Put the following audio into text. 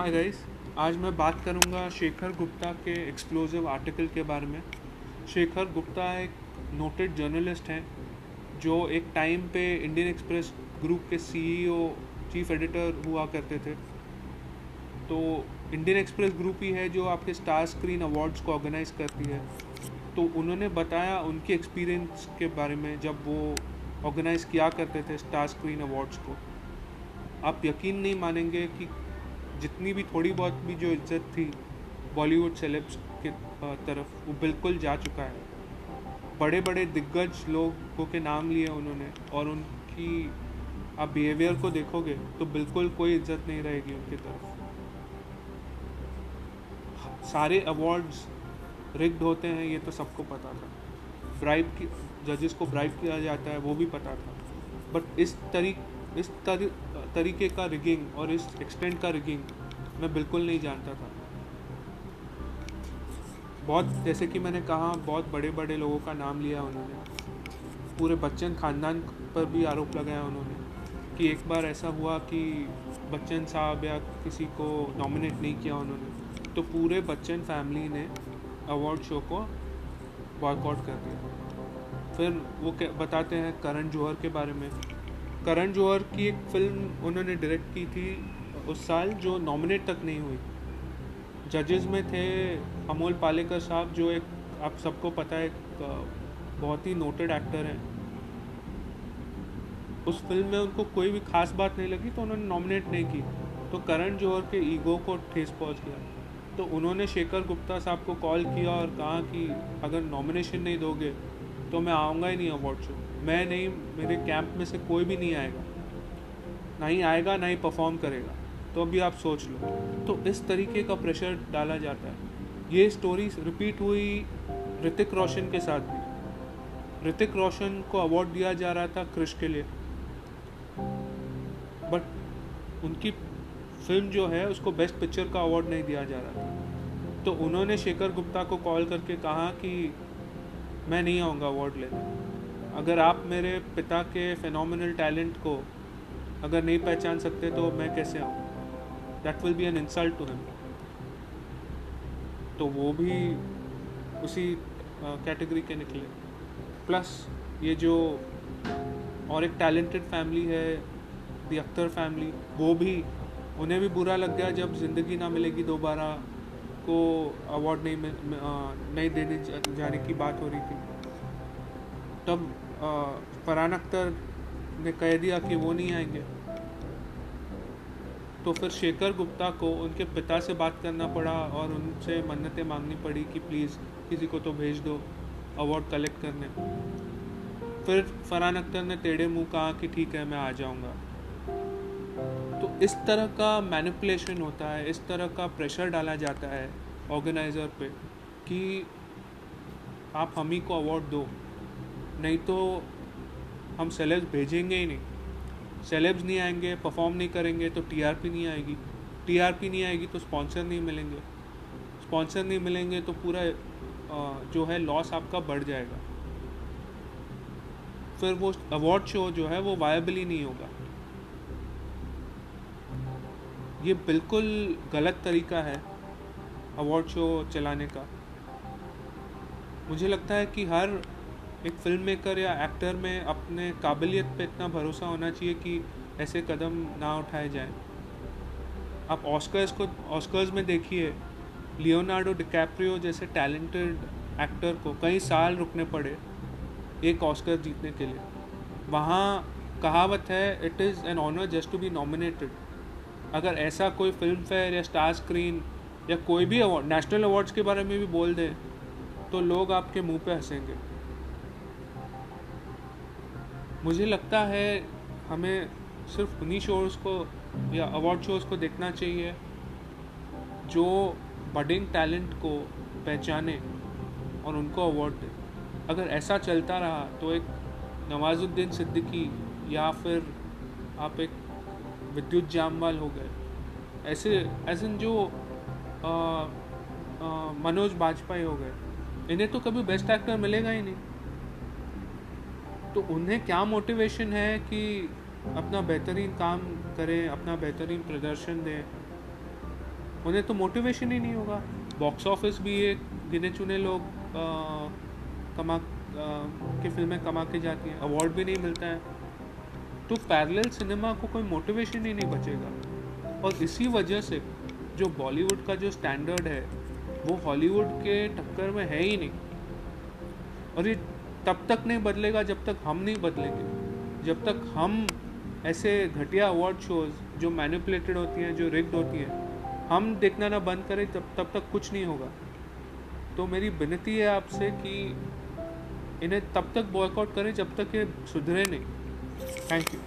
Hi guys आज मैं बात करूँगा शेखर गुप्ता के एक्सप्लोजिव आर्टिकल के बारे में। शेखर गुप्ता एक नोटेड जर्नलिस्ट हैं, जो एक टाइम पे इंडियन एक्सप्रेस ग्रुप के सीईओ चीफ एडिटर हुआ करते थे। तो इंडियन एक्सप्रेस ग्रुप ही है जो आपके स्टार स्क्रीन अवार्ड्स को ऑर्गेनाइज करती है। तो उन्होंने बताया उनके एक्सपीरियंस के बारे में जब वो ऑर्गेनाइज किया करते थे स्टार स्क्रीन अवार्ड्स को। आप यकीन नहीं मानेंगे कि जितनी भी थोड़ी बहुत भी जो इज़्ज़त थी बॉलीवुड सेलेब्स के तरफ़ वो बिल्कुल जा चुका है। बड़े बड़े दिग्गज लोगों के नाम लिए उन्होंने और उनकी आप बिहेवियर को देखोगे तो बिल्कुल कोई इज़्ज़त नहीं रहेगी उनकी तरफ़। सारे अवार्ड्स रिग्ड होते हैं ये तो सबको पता था। ब्राइब की जजेस को ब्राइब किया जाता है वो भी पता था। बट इस तरी इस तरी, तरीके का रिगिंग और इस एक्सटेंट का रिगिंग मैं बिल्कुल नहीं जानता था। बहुत, जैसे कि मैंने कहा, बहुत बड़े बड़े लोगों का नाम लिया उन्होंने। पूरे बच्चन खानदान पर भी आरोप लगाया उन्होंने कि एक बार ऐसा हुआ कि बच्चन साहब या किसी को नॉमिनेट नहीं किया उन्होंने। तो पूरे बच्चन फैमिली ने अवार्ड शो को बॉयकआउट कर दिया। फिर वो बताते हैं करण जौहर के बारे में। करण जौहर की एक फ़िल्म उन्होंने डायरेक्ट की थी उस साल जो नॉमिनेट तक नहीं हुई। जजेस में थे अमोल पालेकर साहब, जो एक, आप सबको पता है, एक, बहुत ही नोटेड एक्टर हैं। उस फ़िल्म में उनको कोई भी खास बात नहीं लगी तो उन्होंने नॉमिनेट नहीं की। तो करण जौहर के ईगो को ठेस पहुँच गया। तो उन्होंने शेखर गुप्ता साहब को कॉल किया और कहा कि, अगर नॉमिनेशन नहीं दोगे तो मैं आऊँगा ही नहीं अवार्ड शो मैं नहीं, मेरे कैंप में से कोई भी नहीं आएगा। ना ही आएगा, ना ही परफॉर्म करेगा। तो अभी आप सोच लो। तो इस तरीके का प्रेशर डाला जाता है। ये स्टोरी रिपीट हुई ऋतिक रोशन के साथ भी। ऋतिक रोशन को अवार्ड दिया जा रहा था क्रिश के लिए। बट उनकी फ़िल्म जो है, उसको बेस्ट पिक्चर का अवार्ड नहीं दिया जा रहा था। तो उन्होंने शेखर गुप्ता को कॉल करके कहा कि, मैं नहीं आऊँगा अवार्ड लेने। अगर आप मेरे पिता के फिनोमिनल टैलेंट को अगर नहीं पहचान सकते तो मैं कैसे आऊँ? That will be an insult to him तो वो भी उसी कैटेगरी के निकले। प्लस ये जो और एक टैलेंटेड फैमिली है दी अख्तर फैमिली वो भी, उन्हें भी बुरा लग गया जब ज़िंदगी ना मिलेगी दोबारा को अवार्ड नहीं नहीं देने जाने की बात हो रही थी। तब फरहान अख्तर ने कह दिया कि वो नहीं आएँगे। तो फिर शेखर गुप्ता को उनके पिता से बात करना पड़ा और उनसे मन्नतें मांगनी पड़ी कि प्लीज़ किसी को तो भेज दो अवार्ड कलेक्ट करने। फिर फरहान अख्तर ने टेढ़े मुँह कहा कि ठीक है, मैं आ जाऊँगा। तो इस तरह का मैनिपुलेशन होता है, इस तरह का प्रेशर डाला जाता है ऑर्गेनाइज़र पे कि आप हम ही को अवार्ड दो, नहीं तो हम सेलेब्स भेजेंगे ही नहीं। सेलेब्स नहीं आएँगे परफॉर्म नहीं करेंगे तो टीआरपी नहीं आएगी। टीआरपी नहीं आएगी तो स्पॉन्सर नहीं मिलेंगे। स्पॉन्सर नहीं मिलेंगे तो पूरा जो है लॉस आपका बढ़ जाएगा। फिर वो अवार्ड शो जो है वो वायबल ही नहीं होगा। ये बिल्कुल गलत तरीका है अवार्ड शो चलाने का। मुझे लगता है कि हर एक फ़िल्म मेकर या एक्टर में अपने काबिलियत पे इतना भरोसा होना चाहिए कि ऐसे कदम ना उठाए जाएँ। आप ऑस्कर्स को ऑस्कर्स में देखिए लियोनार्डो डिकैप्रियो जैसे टैलेंटेड एक्टर को कई साल रुकने पड़े एक ऑस्कर जीतने के लिए। वहाँ कहावत है it is an honour just to be nominated अगर ऐसा कोई फ़िल्म फेयर या स्टार स्क्रीन या कोई भी अवार्ड नेशनल अवार्ड्स के बारे में भी बोल दें तो लोग आपके मुँह पे हंसेंगे। मुझे लगता है हमें सिर्फ़ उन्हीं शोज़ को या अवार्ड शोज़ को देखना चाहिए जो बडिंग टैलेंट को पहचाने और उनको अवार्ड दें। अगर ऐसा चलता रहा तो एक नवाजुद्दीन सिद्दीकी या फिर आप एक विद्युत जामवाल हो गए। ऐसे ऐसे जो आ, आ, मनोज बाजपेयी हो गए। इन्हें तो कभी बेस्ट एक्टर मिलेगा ही नहीं। तो उन्हें क्या मोटिवेशन है कि अपना बेहतरीन काम करें अपना बेहतरीन प्रदर्शन दें? उन्हें तो मोटिवेशन ही नहीं होगा। बॉक्स ऑफ़िस भी एक गिने चुने लोग आ, कमा आ, की फ़िल्में कमा के जाती हैं। अवार्ड भी नहीं मिलता है। तो पैरेलल सिनेमा को कोई मोटिवेशन ही नहीं बचेगा। और इसी वजह से जो बॉलीवुड का जो स्टैंडर्ड है वो हॉलीवुड के टक्कर में है ही नहीं। और ये तब तक नहीं बदलेगा, जब तक हम नहीं बदलेंगे। जब तक हम ऐसे घटिया अवार्ड शोज़ जो मैनिपुलेटेड होती हैं, जो रिग्ड होती हैं, हम देखना ना बंद करें, तब तब तक कुछ नहीं होगा। तो मेरी विनती है आपसे कि इन्हें तब तक बॉयकआउट करें, जब तक ये सुधरे नहीं। Thank you